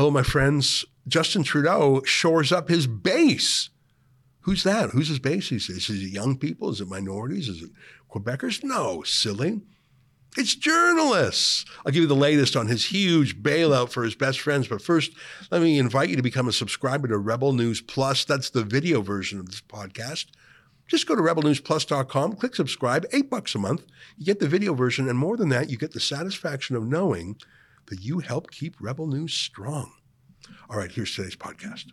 Hello, my friends. Justin Trudeau shores up his base. Who's that? Who's his base? Is, is it young people? Is it minorities? Is it Quebecers? No, silly. It's journalists. I'll give you the latest on his huge bailout for his best friends. But first, let me invite you to become a subscriber to Rebel News Plus. That's the video version of this podcast. Just go to rebelnewsplus.com, click subscribe, eight bucks a month. You get the video version. And more than that, you get the satisfaction of knowing that you help keep Rebel News strong. All right, here's today's podcast.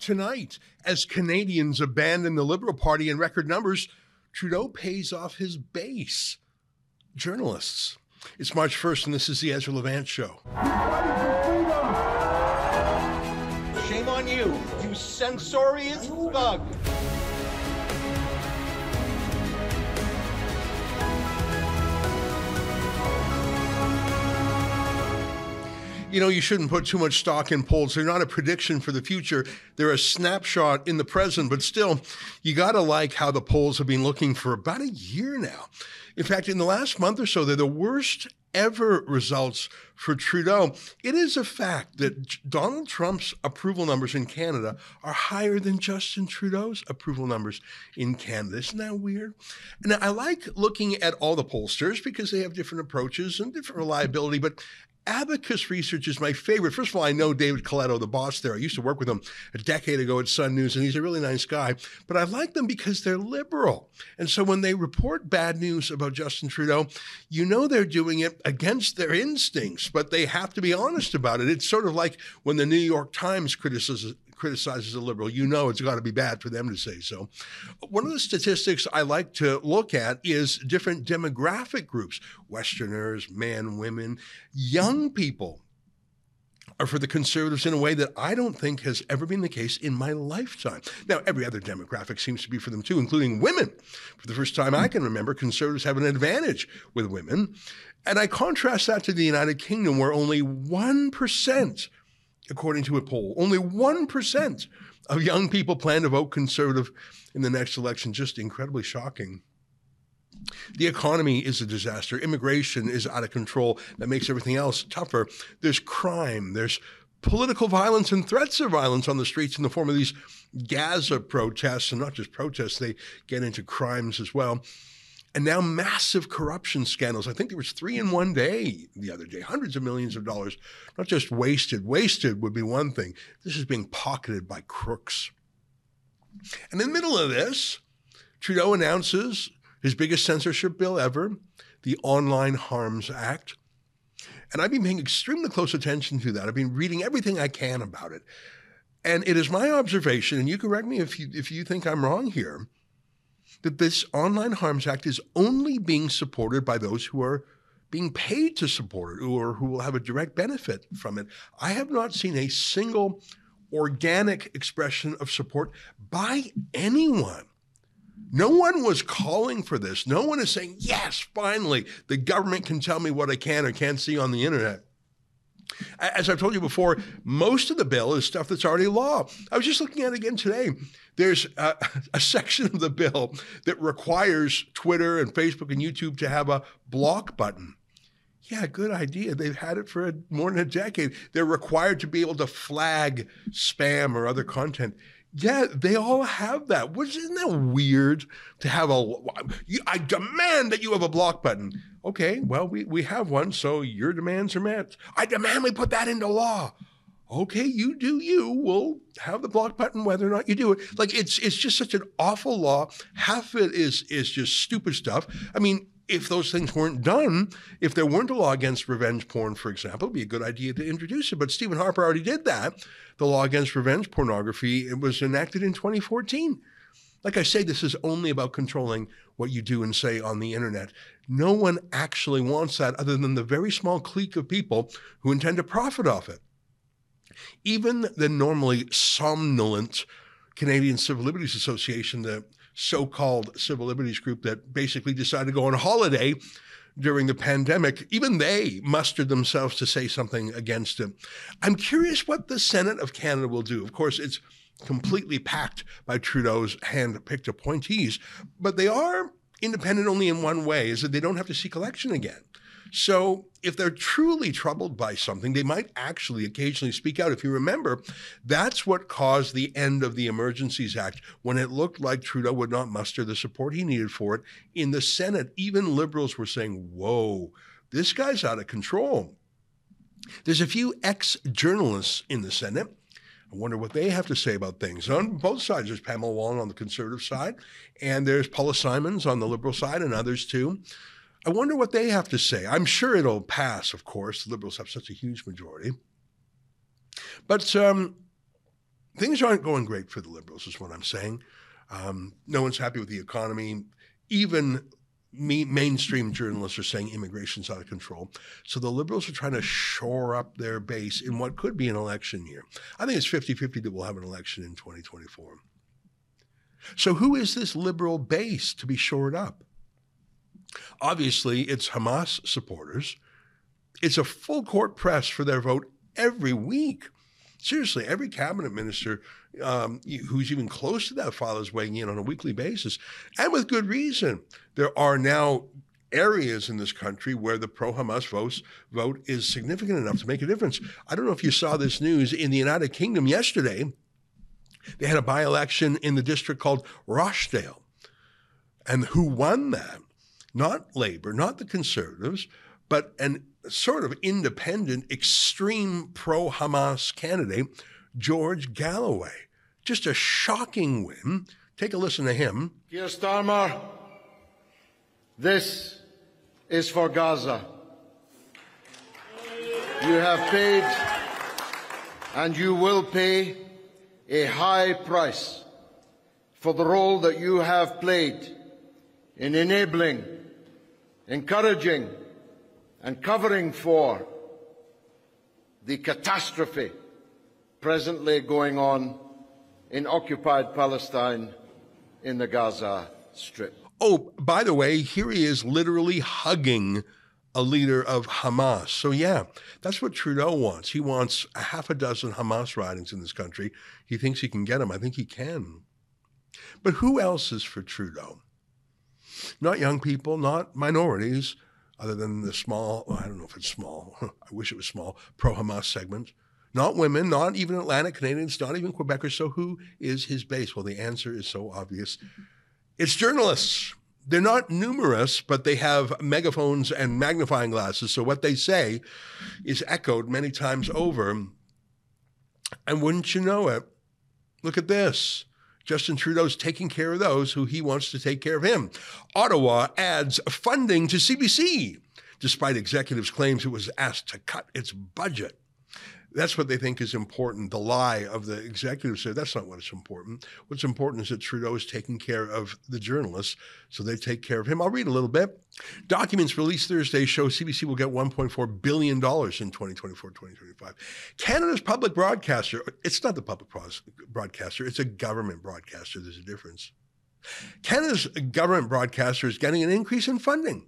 Tonight, as Canadians abandon the Liberal Party in record numbers, Trudeau pays off his base. Journalists. It's March 1st, and this is the Ezra Levant Show. Shame on you, you censorious thug. You know, you shouldn't put too much stock in polls. They're not a prediction for the future. They're a snapshot in the present, but still, you got to like how the polls have been looking for about a year now. In fact, in the last month or so, they're the worst ever results for Trudeau. It is a fact that Donald Trump's approval numbers in Canada are higher than Justin Trudeau's approval numbers in Canada. Isn't that weird? And I like looking at all the pollsters because they have different approaches and different reliability, but Abacus Research is my favorite. First of all, I know David Coletto, the boss there. I used to work with him a decade ago at Sun News, and he's a really nice guy. But I like them because they're liberal. And so when they report bad news about Justin Trudeau, you know they're doing it against their instincts, but they have to be honest about it. It's sort of like when the New York Times criticizes, criticizes a liberal, you know it's got to be bad for them to say so. One of the statistics I like to look at is different demographic groups Westerners, men, women, young people are for the conservatives in a way that I don't think has ever been the case in my lifetime. Now, every other demographic seems to be for them too, including women. For the first time I can remember, conservatives have an advantage with women. And I contrast that to the United Kingdom, where only 1% according to a poll. Only 1% of young people plan to vote conservative in the next election. Just incredibly shocking. The economy is a disaster. Immigration is out of control. That makes everything else tougher. There's crime. There's political violence and threats of violence on the streets in the form of these Gaza protests, and not just protests, they get into crimes as well. And now massive corruption scandals. I think there was three in one day the other day, hundreds of millions of dollars, not just wasted. Wasted would be one thing. This is being pocketed by crooks. And in the middle of this, Trudeau announces his biggest censorship bill ever, the Online Harms Act. And I've been paying extremely close attention to that. I've been reading everything I can about it. And it is my observation, and you correct me if you, if you think I'm wrong here, that this Online Harms Act is only being supported by those who are being paid to support it or who will have a direct benefit from it. I have not seen a single organic expression of support by anyone. No one was calling for this. No one is saying, yes, finally, the government can tell me what I can or can't see on the internet. As I've told you before, most of the bill is stuff that's already law. I was just looking at it again today. There's a, a, section of the bill that requires Twitter and Facebook and YouTube to have a block button. Yeah, good idea. They've had it for a, more than a decade. They're required to be able to flag spam or other content. Yeah, they all have that. Which isn't that weird to have a? I demand that you have a block button. Okay, well we we have one, so your demands are met. I demand we put that into law. Okay, you do you. We'll have the block button whether or not you do it. Like it's it's just such an awful law. Half of it is is just stupid stuff. I mean, if those things weren't done, if there weren't a law against revenge porn, for example, it'd be a good idea to introduce it. But Stephen Harper already did that. The law against revenge pornography it was enacted in 2014. Like I say, this is only about controlling what you do and say on the internet. No one actually wants that other than the very small clique of people who intend to profit off it. Even the normally somnolent Canadian Civil Liberties Association, the so called civil liberties group that basically decided to go on holiday during the pandemic, even they mustered themselves to say something against it. I'm curious what the Senate of Canada will do. Of course, it's completely packed by Trudeau's hand-picked appointees, but they are independent only in one way, is that they don't have to seek election again. So if they're truly troubled by something, they might actually occasionally speak out. If you remember, that's what caused the end of the Emergencies Act when it looked like Trudeau would not muster the support he needed for it. In the Senate, even liberals were saying, whoa, this guy's out of control. There's a few ex journalists in the Senate. I wonder what they have to say about things. On both sides, there's Pamela Wallin on the conservative side, and there's Paula Simons on the liberal side, and others too. I wonder what they have to say. I'm sure it'll pass, of course. The Liberals have such a huge majority. But um, things aren't going great for the Liberals, is what I'm saying. Um, no one's happy with the economy. Even me, mainstream journalists are saying immigration's out of control. So the Liberals are trying to shore up their base in what could be an election year. I think it's 50 50 that we'll have an election in 2024. So, who is this Liberal base to be shored up? Obviously, it's Hamas supporters. It's a full court press for their vote every week. Seriously, every cabinet minister um, who's even close to that father's weighing in on a weekly basis, and with good reason. There are now areas in this country where the pro Hamas vote, vote is significant enough to make a difference. I don't know if you saw this news in the United Kingdom yesterday. They had a by election in the district called Rochdale. And who won that not Labor, not the Conservatives, but an sort of independent, extreme pro Hamas candidate, George Galloway. Just a shocking win. Take a listen to him. Keir Starmer, this is for Gaza. You have paid and you will pay a high price for the role that you have played in enabling encouraging and covering for the catastrophe presently going on in occupied Palestine in the Gaza Strip. Oh, by the way, here he is literally hugging a leader of Hamas. So, yeah, that's what Trudeau wants. He wants a half a dozen Hamas ridings in this country. He thinks he can get them. I think he can. But who else is for Trudeau? not young people, not minorities, other than the small, well, I don't know if it's small, I wish it was small, pro Hamas segment. Not women, not even Atlantic Canadians, not even Quebecers. So who is his base? Well, the answer is so obvious. It's journalists. They're not numerous, but they have megaphones and magnifying glasses. So what they say is echoed many times over. And wouldn't you know it? Look at this. Justin Trudeau's taking care of those who he wants to take care of him. Ottawa adds funding to CBC, despite executives' claims it was asked to cut its budget. That's what they think is important. The lie of the executives say that's not what's important. What's important is that Trudeau is taking care of the journalists, so they take care of him. I'll read a little bit. Documents released Thursday show CBC will get $1.4 billion in 2024 2025. Canada's public broadcaster, it's not the public broadcaster, it's a government broadcaster. There's a difference. Canada's government broadcaster is getting an increase in funding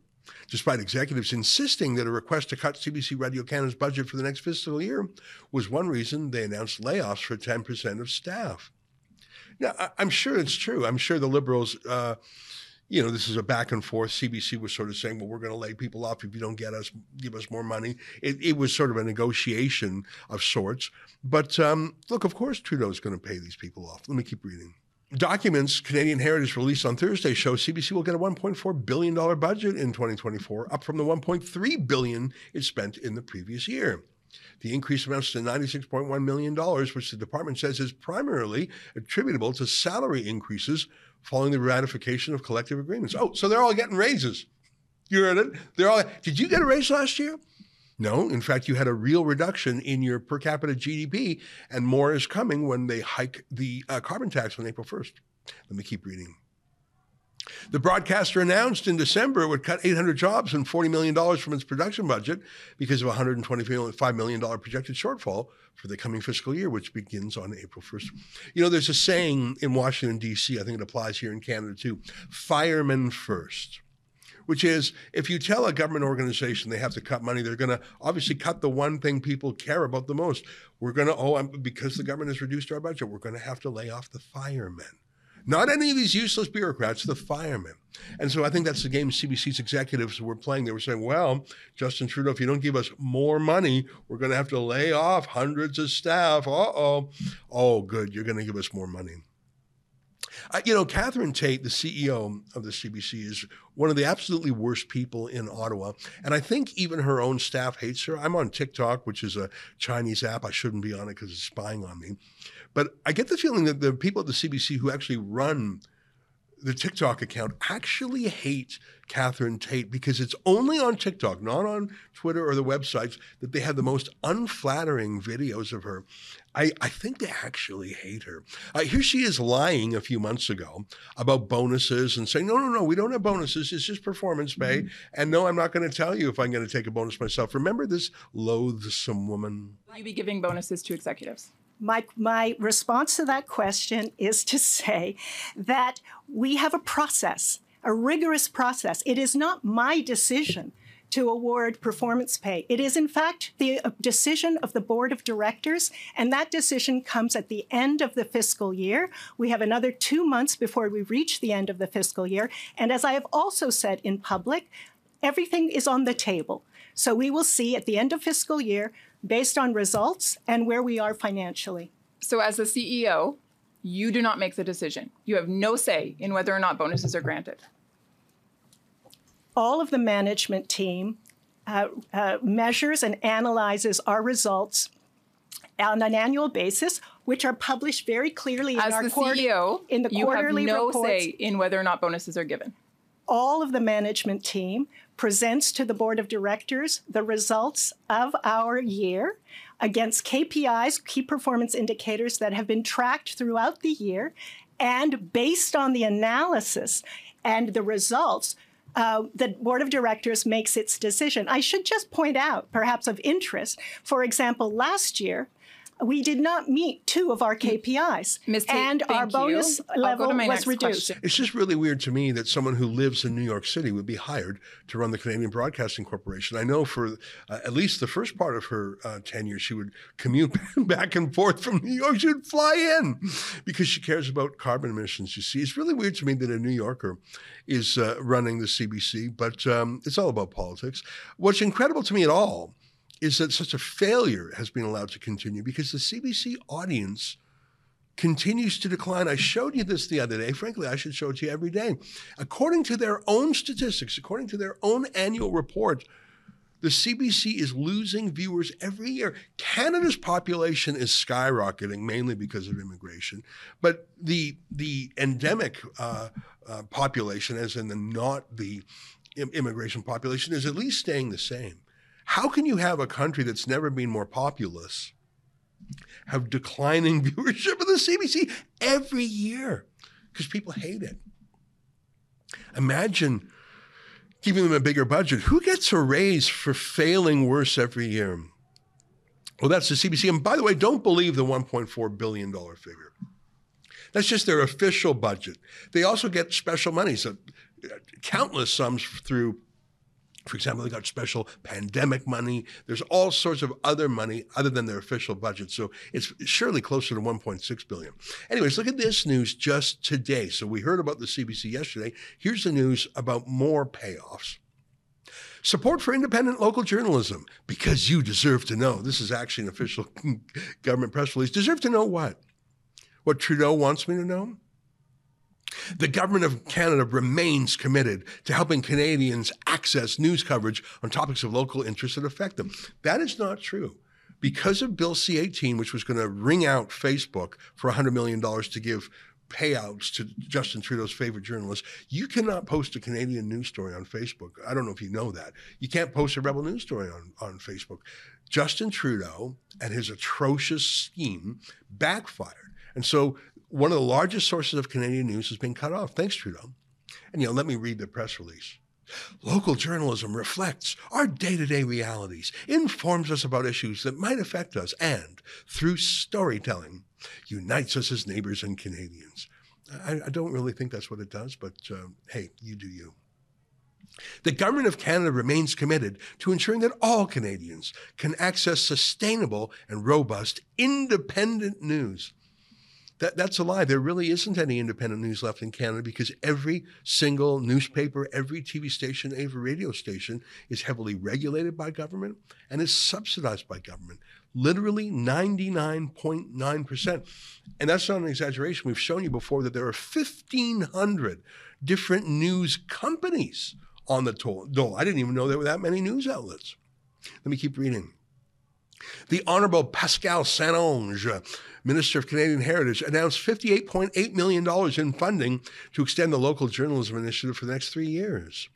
despite executives insisting that a request to cut CBC Radio Canada's budget for the next fiscal year was one reason they announced layoffs for 10% of staff. Now, I'm sure it's true. I'm sure the Liberals, uh, you know, this is a back and forth. CBC was sort of saying, well, we're going to lay people off if you don't get us, give us more money. It, it was sort of a negotiation of sorts. But um, look, of course, Trudeau's going to pay these people off. Let me keep reading. Documents Canadian Heritage released on Thursday show CBC will get a 1.4 billion dollar budget in 2024, up from the 1.3 billion it spent in the previous year. The increase amounts to $96.1 million, which the department says is primarily attributable to salary increases following the ratification of collective agreements. Oh, so they're all getting raises. You heard it? They're all. Did you get a raise last year? No, in fact, you had a real reduction in your per capita GDP, and more is coming when they hike the uh, carbon tax on April 1st. Let me keep reading. The broadcaster announced in December it would cut 800 jobs and $40 million from its production budget because of a $125 million projected shortfall for the coming fiscal year, which begins on April 1st. You know, there's a saying in Washington, D.C., I think it applies here in Canada too firemen first. Which is if you tell a government organization they have to cut money, they're going to obviously cut the one thing people care about the most. We're going to, oh, because the government has reduced our budget, we're going to have to lay off the firemen. Not any of these useless bureaucrats, the firemen. And so I think that's the game CBC's executives were playing. They were saying, well, Justin Trudeau, if you don't give us more money, we're going to have to lay off hundreds of staff. Uh oh. Oh, good. You're going to give us more money. You know, Catherine Tait, the CEO of the CBC, is one of the absolutely worst people in Ottawa. And I think even her own staff hates her. I'm on TikTok, which is a Chinese app. I shouldn't be on it because it's spying on me. But I get the feeling that the people at the CBC who actually run the TikTok account actually hate Catherine Tait because it's only on TikTok, not on Twitter or the websites, that they have the most unflattering videos of her. I, I think they actually hate her. Uh, here she is lying a few months ago about bonuses and saying, no, no, no, we don't have bonuses. It's just performance pay. Mm-hmm. And no, I'm not going to tell you if I'm going to take a bonus myself. Remember this loathsome woman? Will you be giving bonuses to executives? My, my response to that question is to say that we have a process, a rigorous process. It is not my decision to award performance pay. It is, in fact, the uh, decision of the board of directors, and that decision comes at the end of the fiscal year. We have another two months before we reach the end of the fiscal year. And as I have also said in public, everything is on the table. So we will see at the end of fiscal year based on results and where we are financially. So, as the CEO, you do not make the decision. You have no say in whether or not bonuses are granted. All of the management team uh, uh, measures and analyzes our results on an annual basis, which are published very clearly As in our the CEO, in the you quarterly have no reports. say in whether or not bonuses are given. All of the management team presents to the board of directors the results of our year against KPIs, key performance indicators that have been tracked throughout the year. And based on the analysis and the results, uh, the board of directors makes its decision. I should just point out, perhaps of interest, for example, last year, we did not meet two of our KPIs, Ms. Tait, and our thank you. bonus I'll go level to my was next reduced. question. It's just really weird to me that someone who lives in New York City would be hired to run the Canadian Broadcasting Corporation. I know for uh, at least the first part of her uh, tenure, she would commute back and forth from New York. She would fly in because she cares about carbon emissions. You see, it's really weird to me that a New Yorker is uh, running the CBC, but um, it's all about politics. What's incredible to me at all is that such a failure has been allowed to continue because the CBC audience continues to decline. I showed you this the other day. Frankly, I should show it to you every day. According to their own statistics, according to their own annual report, the CBC is losing viewers every year. Canada's population is skyrocketing, mainly because of immigration, but the the endemic uh, uh, population, as in the not the immigration population, is at least staying the same. How can you have a country that's never been more populous have declining viewership of the CBC every year? Because people hate it. Imagine giving them a bigger budget. Who gets a raise for failing worse every year? Well, that's the CBC. And by the way, don't believe the $1.4 billion figure. That's just their official budget. They also get special money, so uh, countless sums through for example, they got special pandemic money. There's all sorts of other money other than their official budget. So it's surely closer to 1.6 billion. Anyways, look at this news just today. So we heard about the CBC yesterday. Here's the news about more payoffs. Support for independent local journalism because you deserve to know. This is actually an official government press release. Deserve to know what? What Trudeau wants me to know? The government of Canada remains committed to helping Canadians access news coverage on topics of local interest that affect them. That is not true. Because of Bill C 18, which was going to ring out Facebook for $100 million to give payouts to Justin Trudeau's favorite journalists, you cannot post a Canadian news story on Facebook. I don't know if you know that. You can't post a Rebel News story on, on Facebook. Justin Trudeau and his atrocious scheme backfired. And so one of the largest sources of Canadian news has been cut off. Thanks, Trudeau. And, you know, let me read the press release. Local journalism reflects our day to day realities, informs us about issues that might affect us, and through storytelling, unites us as neighbors and Canadians. I, I don't really think that's what it does, but uh, hey, you do you. The Government of Canada remains committed to ensuring that all Canadians can access sustainable and robust independent news. That, that's a lie. There really isn't any independent news left in Canada because every single newspaper, every TV station, every radio station is heavily regulated by government and is subsidized by government. Literally 99.9%. And that's not an exaggeration. We've shown you before that there are 1,500 different news companies on the dole. I didn't even know there were that many news outlets. Let me keep reading. The Honorable Pascale St-Onge, Minister of Canadian Heritage, announced $58.8 million in funding to extend the local journalism initiative for the next three years.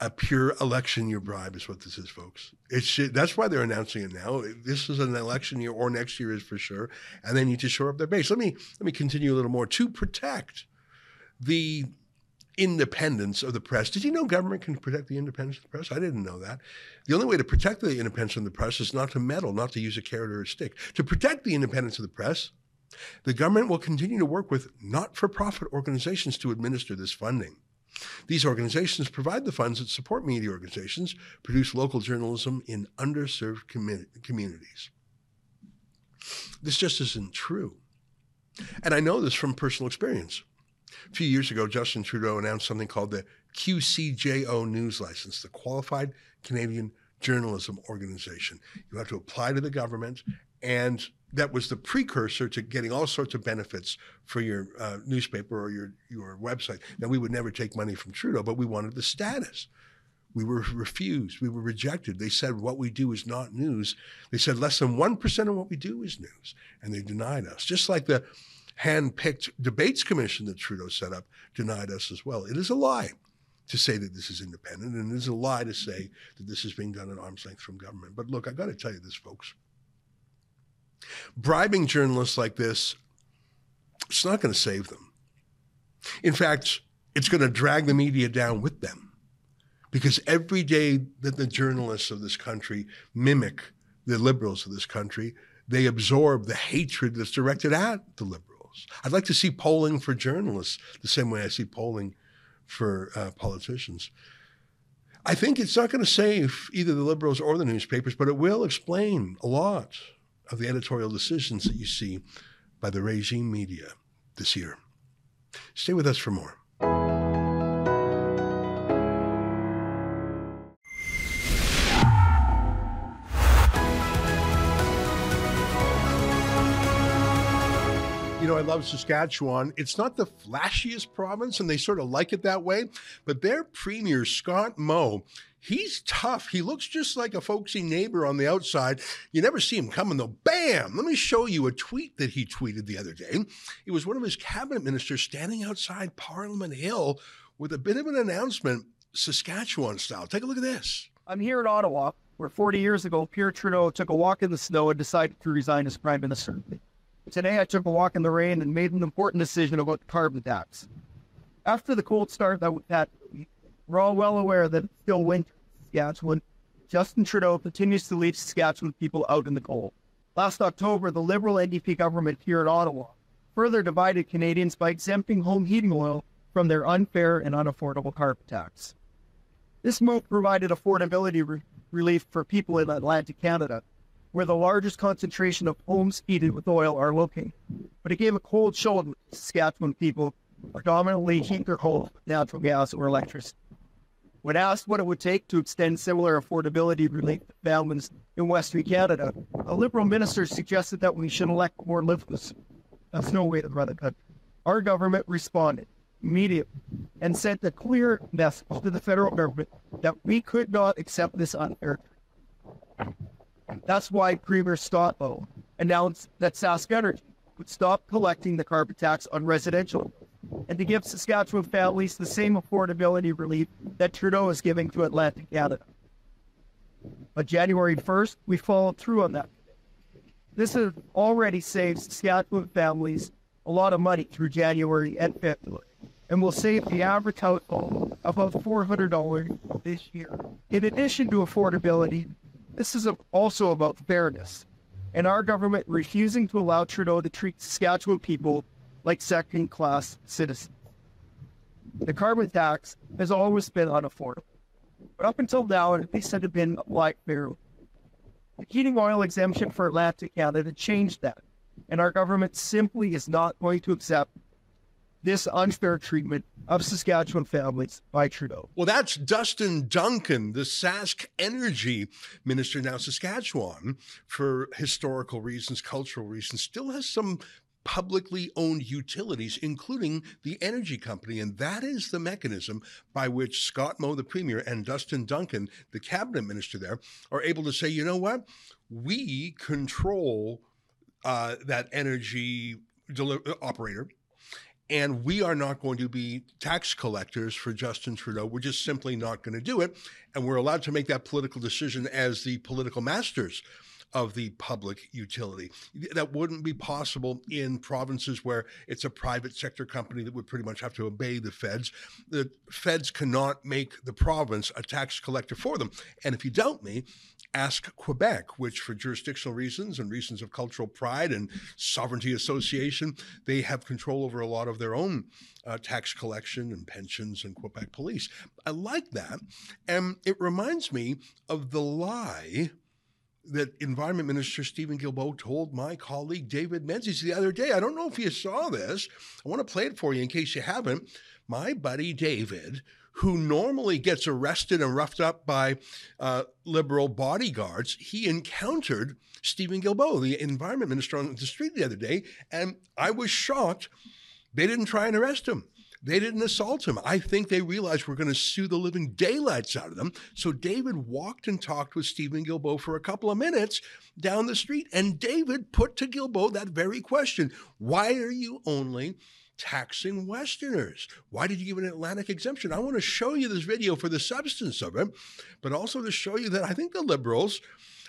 A pure election year bribe is what this is, folks. It's that's why they're announcing it now. This is an election year, or next year is for sure, and they need to shore up their base. Let me let me continue a little more to protect the independence of the press. Did you know government can protect the independence of the press? I didn't know that. The only way to protect the independence of the press is not to meddle, not to use a carrot or a stick. To protect the independence of the press, the government will continue to work with not for profit organizations to administer this funding. These organizations provide the funds that support media organizations, produce local journalism in underserved communities. This just isn't true. And I know this from personal experience. A few years ago, Justin Trudeau announced something called the QCJO News License, the Qualified Canadian Journalism Organization. You have to apply to the government, and that was the precursor to getting all sorts of benefits for your uh, newspaper or your, your website. Now, we would never take money from Trudeau, but we wanted the status. We were refused. We were rejected. They said what we do is not news. They said less than 1% of what we do is news. And they denied us. Just like the hand-picked debates commission that Trudeau set up denied us as well. It is a lie to say that this is independent, and it is a lie to say that this is being done at arm's length from government. But look, I've got to tell you this, folks. Bribing journalists like this, it's not going to save them. In fact, it's going to drag the media down with them. Because every day that the journalists of this country mimic the liberals of this country, they absorb the hatred that's directed at the liberals. I'd like to see polling for journalists the same way I see polling for uh, politicians. I think it's not going to save either the liberals or the newspapers, but it will explain a lot of the editorial decisions that you see by the regime media this year. Stay with us for more. Know, I love Saskatchewan. It's not the flashiest province, and they sort of like it that way, but their premier, Scott Moe, he's tough. He looks just like a folksy neighbor on the outside. You never see him coming though. Bam! Let me show you a tweet that he tweeted the other day. It was one of his cabinet ministers standing outside Parliament Hill with a bit of an announcement, Saskatchewan style. Take a look at this. I'm here in Ottawa, where 40 years ago, Pierre Trudeau took a walk in the snow and decided to resign as prime minister. Today, I took a walk in the rain and made an important decision about the carbon tax. After the cold start that we had, we're all well aware that it's still winter in Saskatchewan. Justin Trudeau continues to leave Saskatchewan people out in the cold. Last October, the Liberal NDP government here in Ottawa further divided Canadians by exempting home heating oil from their unfair and unaffordable carbon tax. This move provided affordability re- relief for people in Atlantic Canada where the largest concentration of homes heated with oil are located. But it gave a cold shoulder to Saskatchewan people predominantly heat their homes with natural gas or electricity. When asked what it would take to extend similar affordability relief to families in Western Canada, a Liberal minister suggested that we should elect more Liberals. That's no way to run a country. Our government responded immediately and sent a clear message to the federal government that we could not accept this unfair that's why Premier Scott Moe announced that Sask Energy would stop collecting the carbon tax on residential and to give Saskatchewan families the same affordability relief that Trudeau is giving to Atlantic Canada. On January 1st, we followed through on that. This has already saved Saskatchewan families a lot of money through January and February and will save the average household about $400 this year. In addition to affordability, this is also about fairness and our government refusing to allow Trudeau to treat Saskatchewan people like second class citizens. the carbon tax has always been unaffordable. But up until now, it least had been applied fairly. The heating oil exemption for Atlantic Canada changed that, and our government simply is not going to accept this unfair treatment of Saskatchewan families by Trudeau. Well, that's Dustin Duncan, the Sask Energy Minister. Now, Saskatchewan, for historical reasons, cultural reasons, still has some publicly owned utilities, including the energy company. And that is the mechanism by which Scott Moe, the premier, and Dustin Duncan, the cabinet minister there, are able to say, you know what? We control uh, that energy operator. And we are not going to be tax collectors for Justin Trudeau. We're just simply not going to do it. And we're allowed to make that political decision as the political masters of the public utility. That wouldn't be possible in provinces where it's a private sector company that would pretty much have to obey the feds. The feds cannot make the province a tax collector for them. And if you doubt me, ask Quebec, which, for jurisdictional reasons and reasons of cultural pride and sovereignty association, they have control over a lot of their own uh, tax collection and pensions and Quebec police. I like that. And it reminds me of the lie that Environment Minister Steven Guilbeault told my colleague David Menzies the other day. I don't know if you saw this. I want to play it for you in case you haven't. My buddy David, who normally gets arrested and roughed up by uh, liberal bodyguards, he encountered Steven Guilbeault, the environment minister, on the street the other day, and I was shocked they didn't try and arrest him. They didn't assault him. I think they realized we're going to sue the living daylights out of them. So David walked and talked with Steven Guilbeault for a couple of minutes down the street. And David put to Guilbeault that very question Why are you only taxing Westerners? Why did you give an Atlantic exemption? I want to show you this video for the substance of it, but also to show you that I think the liberals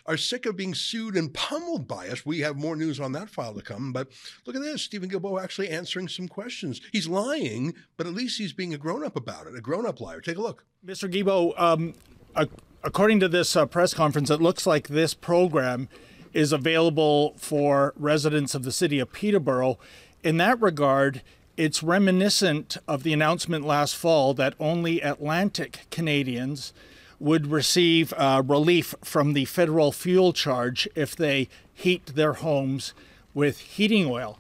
are sick of being sued and pummeled by us. We have more news on that file to come. But look at this Steven Guilbeault actually answering some questions. He's lying, but at least he's being a grown up about it, a grown up liar. Take a look. Mr. Guilbeault, um, according to this uh, press conference, it looks like this program is available for residents of the city of Peterborough. In that regard, it's reminiscent of the announcement last fall that only Atlantic Canadians would receive uh, relief from the federal fuel charge if they heat their homes with heating oil.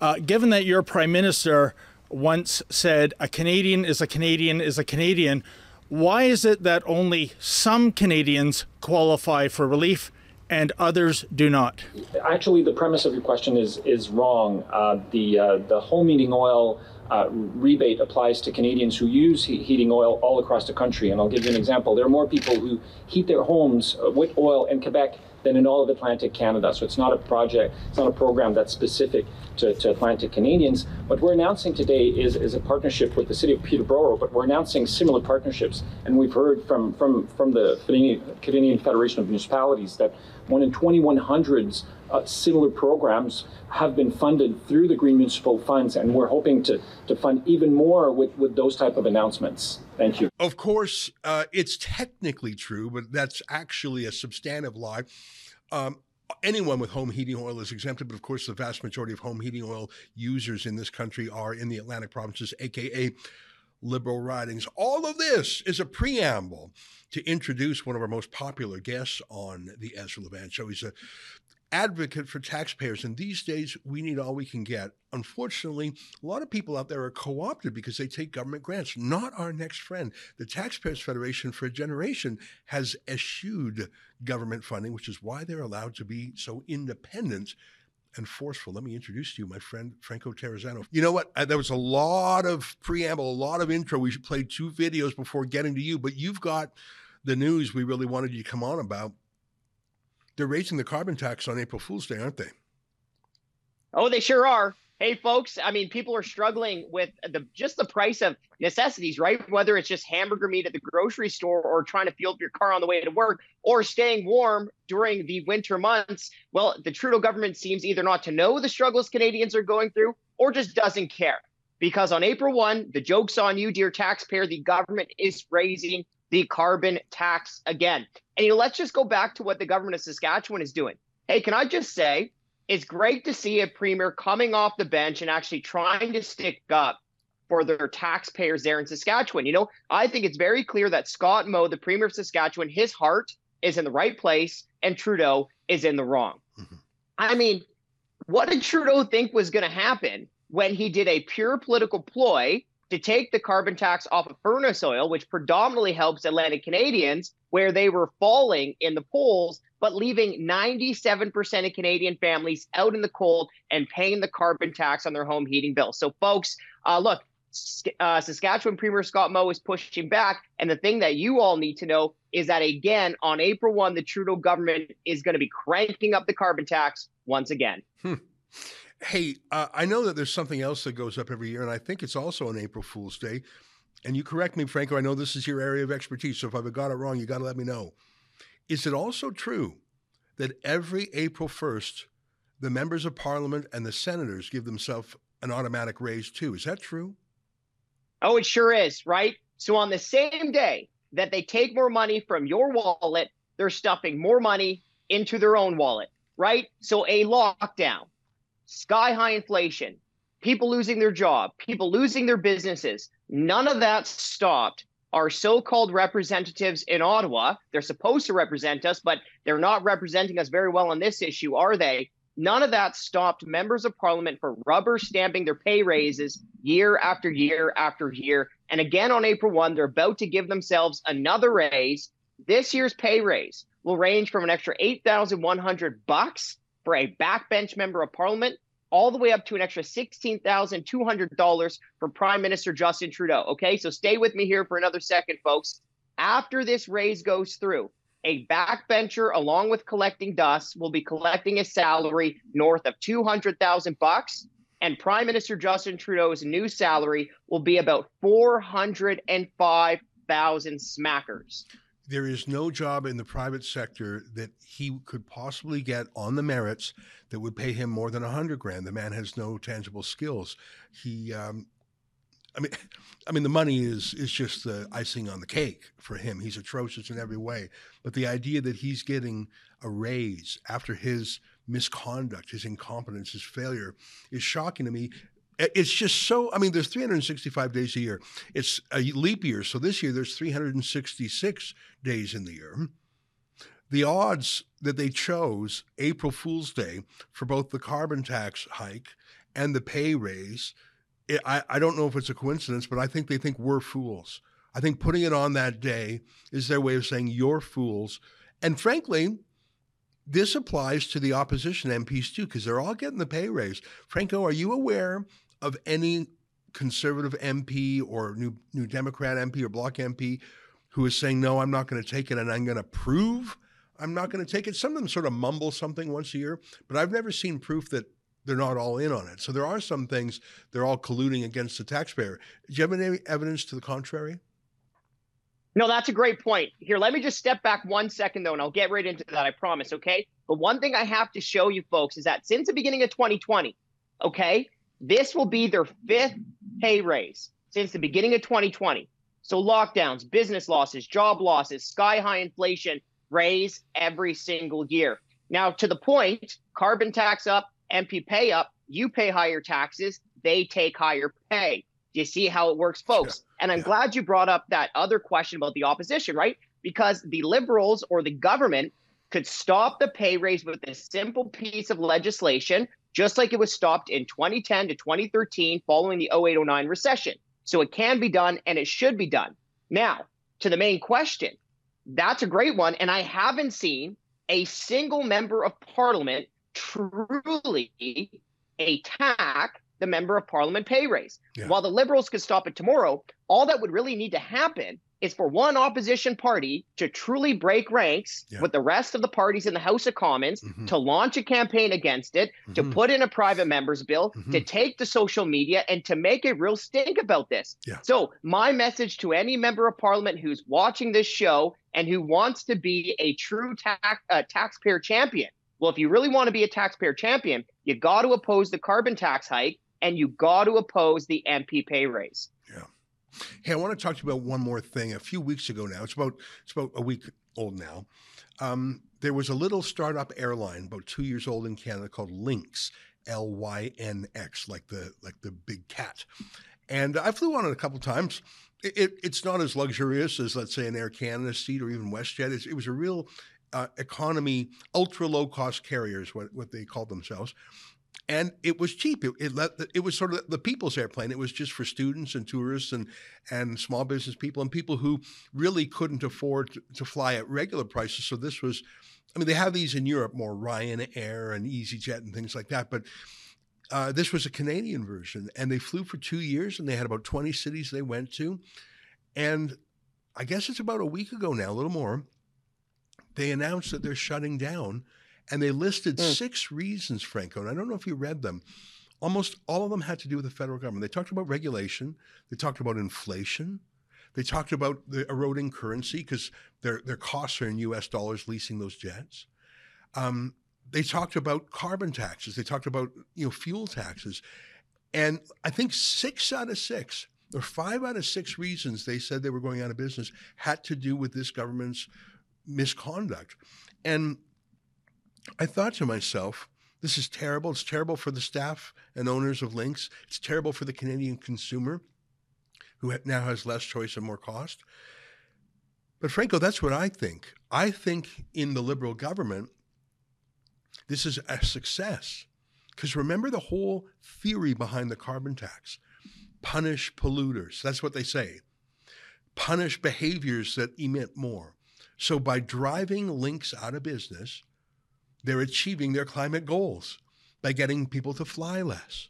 Uh, given that your prime minister once said a Canadian is a Canadian is a Canadian, why is it that only some Canadians qualify for relief and others do not? Actually, the premise of your question is is wrong. Uh, the uh, the home heating oil uh, rebate applies to Canadians who use he- heating oil all across the country. And I'll give you an example. There are more people who heat their homes uh, with oil in Quebec than in all of Atlantic Canada. So it's not a project, it's not a program that's specific to, to Atlantic Canadians. What we're announcing today is, is a partnership with the city of Peterborough, but we're announcing similar partnerships. And we've heard from, from, from the Canadian Federation of Municipalities that one in 2100s uh, similar programs have been funded through the Green Municipal Funds, and we're hoping to, to fund even more with, with those type of announcements. Thank you. Of course, uh, it's technically true, but that's actually a substantive lie. Um, anyone with home heating oil is exempted, but of course, the vast majority of home heating oil users in this country are in the Atlantic provinces, aka liberal ridings. All of this is a preamble to introduce one of our most popular guests on the Ezra Levant show. He's a advocate for taxpayers. And these days, we need all we can get. Unfortunately, a lot of people out there are co opted because they take government grants. Not our next friend. The Taxpayers Federation for a generation has eschewed government funding, which is why they're allowed to be so independent and forceful. Let me introduce to you my friend Franco Terrazzano. You know what? Uh, there was a lot of preamble, a lot of intro. We should play two videos before getting to you, but you've got the news we really wanted you to come on about. They're raising the carbon tax on April Fool's Day, aren't they? Oh, they sure are. Hey, folks. I mean, people are struggling with the just the price of necessities, right? Whether it's just hamburger meat at the grocery store, or trying to fuel up your car on the way to work, or staying warm during the winter months. Well, the Trudeau government seems either not to know the struggles Canadians are going through, or just doesn't care. Because on April 1, the joke's on you, dear taxpayer. The government is raising the carbon tax again. And you know, let's just go back to what the government of Saskatchewan is doing. Hey, can I just say, it's great to see a premier coming off the bench and actually trying to stick up for their taxpayers there in Saskatchewan. You know, I think it's very clear that Scott Moe, the Premier of Saskatchewan, his heart is in the right place and Trudeau is in the wrong. Mm-hmm. I mean, what did Trudeau think was going to happen when he did a pure political ploy to take the carbon tax off of furnace oil, which predominantly helps Atlantic Canadians, where they were falling in the polls, but leaving 97% of Canadian families out in the cold and paying the carbon tax on their home heating bill. So, folks, uh, look, uh, Saskatchewan Premier Scott Moe is pushing back. And the thing that you all need to know is that, again, on April 1, the Trudeau government is going to be cranking up the carbon tax once again. Hmm. Hey, uh, I know that there's something else that goes up every year, and I think it's also on April Fool's Day. And you correct me, Franco. I know this is your area of expertise, so if I've got it wrong, you got to let me know. Is it also true that every April 1st, the members of parliament and the senators give themselves an automatic raise too? Is that true? Oh, it sure is, right? So on the same day that they take more money from your wallet, they're stuffing more money into their own wallet, right? So a lockdown, sky high inflation, people losing their job, people losing their businesses. None of that stopped our so called representatives in Ottawa. They're supposed to represent us, but they're not representing us very well on this issue, are they? None of that stopped members of parliament for rubber stamping their pay raises year after year after year. And again on April 1, they're about to give themselves another raise. This year's pay raise will range from an extra 8,100 bucks for a backbench member of parliament all the way up to an extra $16,200 for Prime Minister Justin Trudeau. Okay, so stay with me here for another second, folks. After this raise goes through, a backbencher, along with collecting dust, will be collecting a salary north of 200,000 bucks, and Prime Minister Justin Trudeau's new salary will be about 405,000 smackers there is no job in the private sector that he could possibly get on the merits that would pay him more than a hundred grand. The man has no tangible skills. He, um, I mean, I mean, the money is is just the icing on the cake for him. He's atrocious in every way. But the idea that he's getting a raise after his misconduct, his incompetence, his failure is shocking to me. It's just so, I mean, there's 365 days a year. It's a leap year. So this year there's 366 days in the year. The odds that they chose April Fool's Day for both the carbon tax hike and the pay raise, it, I, I don't know if it's a coincidence, but I think they think we're fools. I think putting it on that day is their way of saying you're fools. And frankly, this applies to the opposition MPs too, because they're all getting the pay raise. Franco, are you aware of any conservative MP or new new Democrat MP or Bloc MP who is saying no, I'm not going to take it, and I'm going to prove I'm not going to take it. Some of them sort of mumble something once a year, but I've never seen proof that they're not all in on it. So there are some things they're all colluding against the taxpayer. Do you have any evidence to the contrary? No, that's a great point. Here, let me just step back one second, though, and I'll get right into that, I promise, okay? But one thing I have to show you folks is that since the beginning of 2020, okay, this will be their fifth pay raise since the beginning of 2020. So lockdowns, business losses, job losses, sky high inflation raise every single year. Now, to the point, carbon tax up, MP pay up, you pay higher taxes, they take higher pay. Do you see how it works, folks? Yeah. And I'm yeah. glad you brought up that other question about the opposition, right? Because the liberals or the government could stop the pay raise with a simple piece of legislation just like it was stopped in 2010 to 2013 following the 0809 recession. So it can be done and it should be done. Now, to the main question, that's a great one. And I haven't seen a single member of parliament truly attack the member of parliament pay raise. Yeah. While the liberals could stop it tomorrow, all that would really need to happen is for one opposition party to truly break ranks yeah. with the rest of the parties in the House of Commons, mm-hmm. to launch a campaign against it, mm-hmm. to put in a private members bill, mm-hmm. to take to social media, and to make a real stink about this. Yeah. So, my message to any member of parliament who's watching this show and who wants to be a true tax, uh, taxpayer champion well, if you really want to be a taxpayer champion, you got to oppose the carbon tax hike and you got to oppose the MP pay raise. Hey, I want to talk to you about one more thing. A few weeks ago now, it's about it's about a week old now. Um, there was a little startup airline about two years old in Canada called Lynx, L Y N X, like the like the big cat. And I flew on it a couple times. It, it, it's not as luxurious as, let's say, an Air Canada seat or even WestJet. It's, it was a real uh, economy, ultra low cost carriers, what, what they called themselves. And it was cheap. It, it, let, it was sort of the people's airplane. It was just for students and tourists and, and small business people and people who really couldn't afford to, to fly at regular prices. So this was, I mean, they have these in Europe more Ryanair and EasyJet and things like that. But uh, this was a Canadian version, and they flew for two years, and they had about 20 cities they went to. And I guess it's about a week ago now, a little more. They announced that they're shutting down, and they listed mm. six reasons, Franco. And I don't know if you read them. Almost all of them had to do with the federal government. They talked about regulation, they talked about inflation, they talked about the eroding currency because their, their costs are in US dollars leasing those jets. Um, they talked about carbon taxes. They talked about you know fuel taxes, and I think six out of six or five out of six reasons they said they were going out of business had to do with this government's misconduct. And I thought to myself, this is terrible. It's terrible for the staff and owners of Lynx. It's terrible for the Canadian consumer who now has less choice and more cost. But Franco, that's what I think. I think in the Liberal government, this is a success. Because remember the whole theory behind the carbon tax punish polluters. That's what they say. Punish behaviors that emit more. So by driving Lynx out of business, they're achieving their climate goals by getting people to fly less.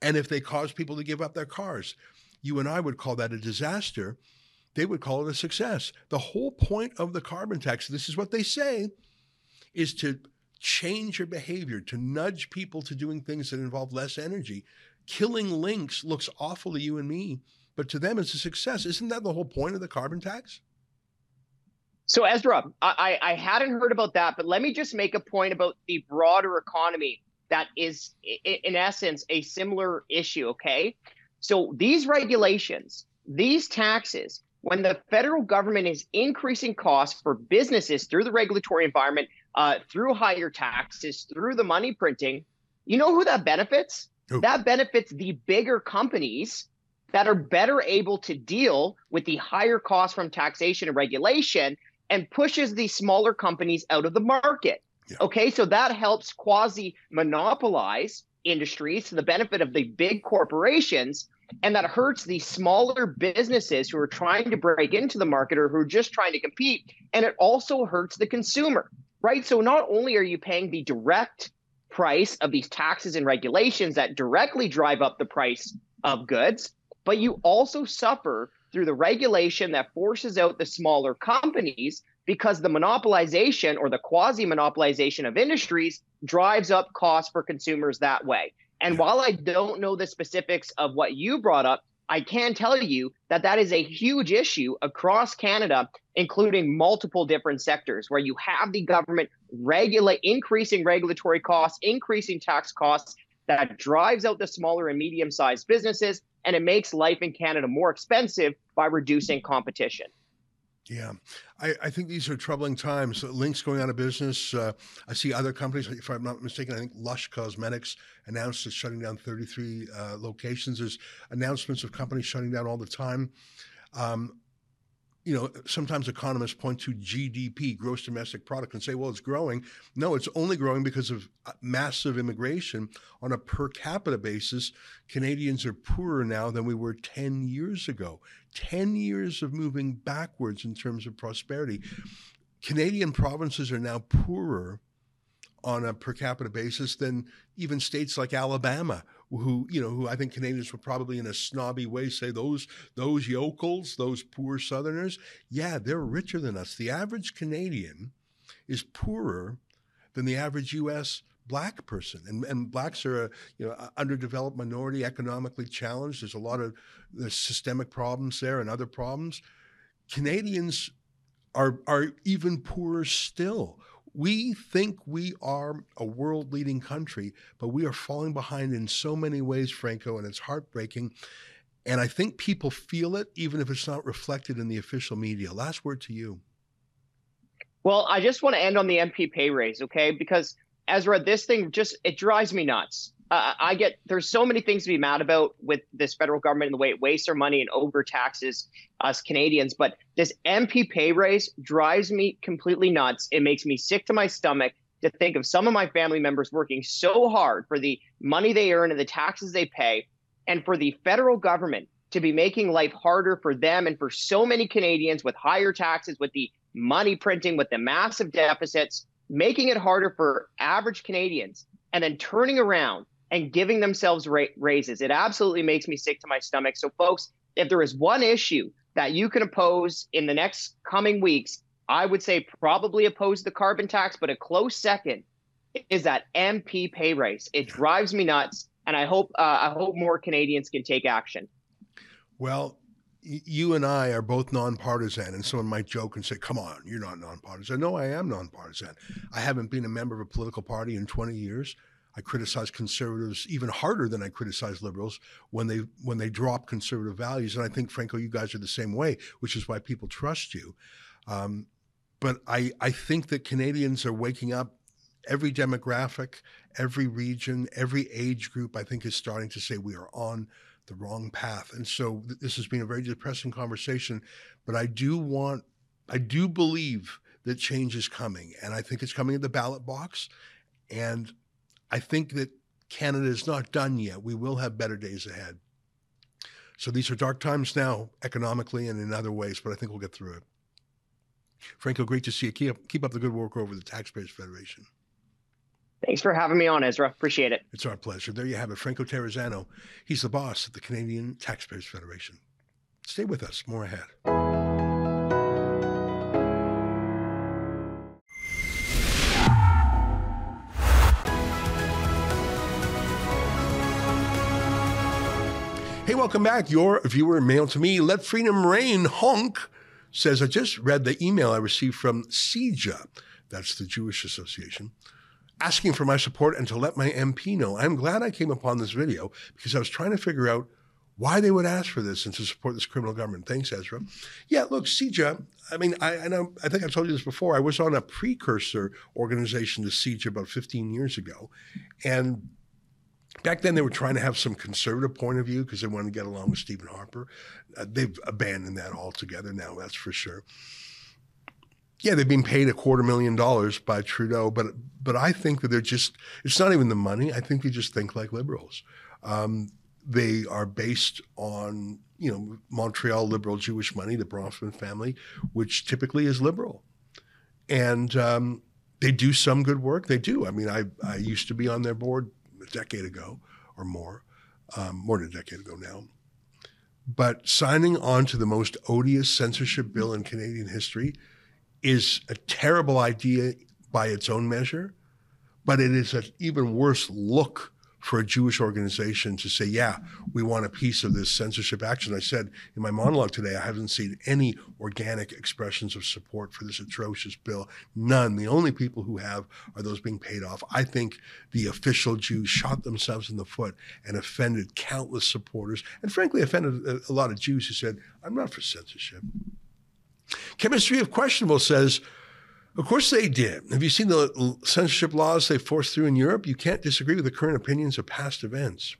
And if they cause people to give up their cars, you and I would call that a disaster. They would call it a success. The whole point of the carbon tax, this is what they say, is to change your behavior, to nudge people to doing things that involve less energy. Killing Lynx looks awful to you and me, but to them it's a success. Isn't that the whole point of the carbon tax? So Ezra, I, I hadn't heard about that, but let me just make a point about the broader economy that is, in essence, a similar issue. Okay, so these regulations, these taxes, when the federal government is increasing costs for businesses through the regulatory environment, uh, through higher taxes, through the money printing, you know who that benefits? Who? That benefits the bigger companies that are better able to deal with the higher costs from taxation and regulation and pushes these smaller companies out of the market. Yeah. Okay, so that helps quasi monopolize industries to the benefit of the big corporations and that hurts the smaller businesses who are trying to break into the market or who are just trying to compete and it also hurts the consumer right so not only are you paying the direct price of these taxes and regulations that directly drive up the price of goods but you also suffer through the regulation that forces out the smaller companies because the monopolization or the quasi monopolization of industries drives up costs for consumers that way. And while I don't know the specifics of what you brought up, I can tell you that that is a huge issue across Canada, including multiple different sectors where you have the government regulate increasing regulatory costs, increasing tax costs that drives out the smaller and medium sized businesses and it makes life in Canada more expensive by reducing competition. Yeah, I, I, think these are troubling times. Lynx going out of business. Uh, I see other companies, if I'm not mistaken, I think Lush Cosmetics announced it's shutting down 33 uh, locations. There's announcements of companies shutting down all the time. Um, you know, sometimes economists point to GDP, gross domestic product, and say, well, it's growing. No, it's only growing because of uh, massive immigration. On a per capita basis, Canadians are poorer now than we were 10 years ago. 10 years of moving backwards in terms of prosperity. Canadian provinces are now poorer on a per capita basis than even states like Alabama, who you know who I think Canadians would probably in a snobby way say those those yokels, those poor Southerners, yeah, they're richer than us. The average Canadian is poorer than the average U.S. black person, and and blacks are a you know underdeveloped minority, economically challenged. There's a lot of there's systemic problems there and other problems. Canadians are are even poorer still. We think we are a world leading country, but we are falling behind in so many ways, Franco, and it's heartbreaking. And I think people feel it, even if it's not reflected in the official media. Last word to you. Well, I just want to end on the MP pay raise, okay? Because Ezra, this thing just it drives me nuts. uh, I get there's so many things to be mad about with this federal government and the way it wastes our money and overtaxes us Canadians. But this MP pay raise drives me completely nuts. It makes me sick to my stomach to think of some of my family members working so hard for the money they earn and the taxes they pay, and for the federal government to be making life harder for them and for so many Canadians with higher taxes, with the money printing, with the massive deficits, making it harder for average Canadians, and then turning around and giving themselves ra- raises. It absolutely makes me sick to my stomach. So, folks, if there is one issue that you can oppose in the next coming weeks, I would say probably oppose the carbon tax, but a close second is that MP pay raise. It drives me nuts, and I hope uh, I hope more Canadians can take action. Well, you and I are both nonpartisan, and someone might joke and say, "Come on, you're not nonpartisan." No, I am nonpartisan. I haven't been a member of a political party in 20 years. I criticize conservatives even harder than I criticize liberals when they when they drop conservative values, and I think, Franco, you guys are the same way, which is why people trust you. Um, but I I think that Canadians are waking up. Every demographic, every region, every age group, I think, is starting to say we are on the wrong path. And so th- this has been a very depressing conversation, but I do want, I do believe that change is coming. And I think it's coming in the ballot box. And I think that Canada is not done yet. We will have better days ahead. So these are dark times now, economically and in other ways, but I think we'll get through it. Franco, great to see you. Keep up, keep up the good work over the Taxpayers Federation. Thanks for having me on, Ezra. Appreciate it. It's our pleasure. There you have it, Franco Terrazzano. He's the boss of the Canadian Taxpayers Federation. Stay with us. More ahead. Hey, welcome back. Your viewer mail to me. Let freedom reign. Honk says, I just read the email I received from CIJA. That's the Jewish Association asking for my support and to let my MP know. I'm glad I came upon this video because I was trying to figure out why they would ask for this and to support this criminal government. Thanks, Ezra. Yeah, look, CIJA, I mean, I, I know, I think I told you this before. I was on a precursor organization to CIJA about 15 years ago. And back then they were trying to have some conservative point of view because they wanted to get along with Stephen Harper. Uh, they've abandoned that altogether now, that's for sure yeah, they've been paid a quarter million dollars by Trudeau, but but I think that they're just it's not even the money. I think they just think like liberals. Um, they are based on you know Montreal liberal Jewish money, the Bronfman family, which typically is liberal, and um, they do some good work. They do. I mean, I I used to be on their board a decade ago or more, um, more than a decade ago now. But signing on to the most odious censorship bill in Canadian history is a terrible idea by its own measure, but it is an even worse look for a Jewish organization to say, yeah, we want a piece of this censorship action. I said in my monologue today, I haven't seen any organic expressions of support for this atrocious bill. None. The only people who have are those being paid off. I think the official Jews shot themselves in the foot and offended countless supporters, and frankly, offended a, lot of Jews who said, I'm not for censorship. Chemistry of Questionable says, of course they did. Have you seen the censorship laws they forced through in Europe? You can't disagree with the current opinions of past events.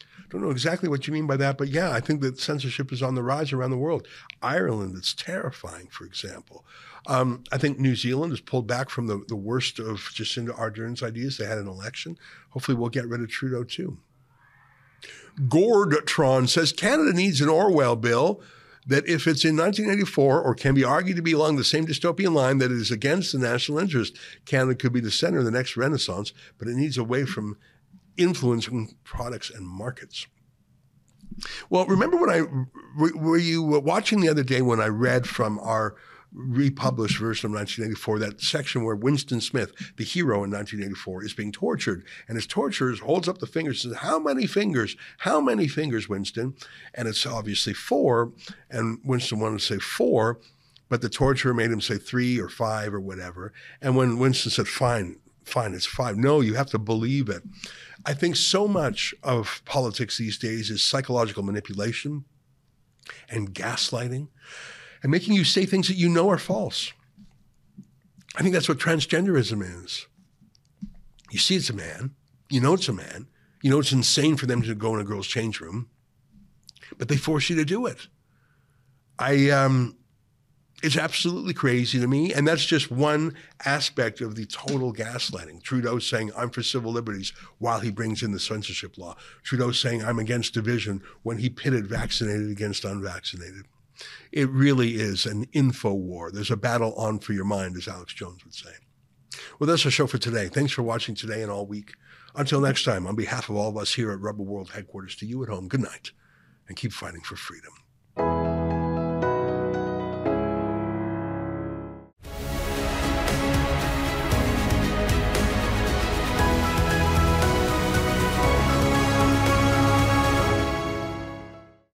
I Don't know exactly what you mean by that, but yeah, I think that censorship is on the rise around the world. Ireland, it's terrifying, for example. Um, I think New Zealand has pulled back from the, the worst of Jacinda Ardern's ideas. They had an election. Hopefully, we'll get rid of Trudeau too. Gordtron says Canada needs an Orwell bill that if it's in 1984 or can be argued to be along the same dystopian line that it is against the national interest, Canada could be the center of the next renaissance, but it needs away from influencing products and markets. Well, remember when I were you watching the other day when I read from our republished version of 1984, that section where Winston Smith, the hero in 1984, is being tortured. And his torturer holds up the fingers and says, How many fingers? How many fingers, Winston? And it's obviously four. And Winston wanted to say four, but the torturer made him say three or five or whatever. And when Winston said, Fine, fine, it's five. No, you have to believe it. I think so much of politics these days is psychological manipulation and gaslighting and making you say things that you know are false. I think that's what transgenderism is. You see it's a man, you know it's a man, You know, it's insane for them to go in a girl's change room, but they force you to do it. I, um, it's absolutely crazy to me. And that's just one aspect of the total gaslighting. Trudeau saying, I'm for civil liberties while he brings in the censorship law. Trudeau saying, I'm against division when he pitted vaccinated against unvaccinated. It really is an info war. There's a battle on for your mind, as Alex Jones would say. Well, that's our show for today. Thanks for watching today and all week. Until next time, on behalf of all of us here at Rebel World headquarters, to you at home, good night and keep fighting for freedom.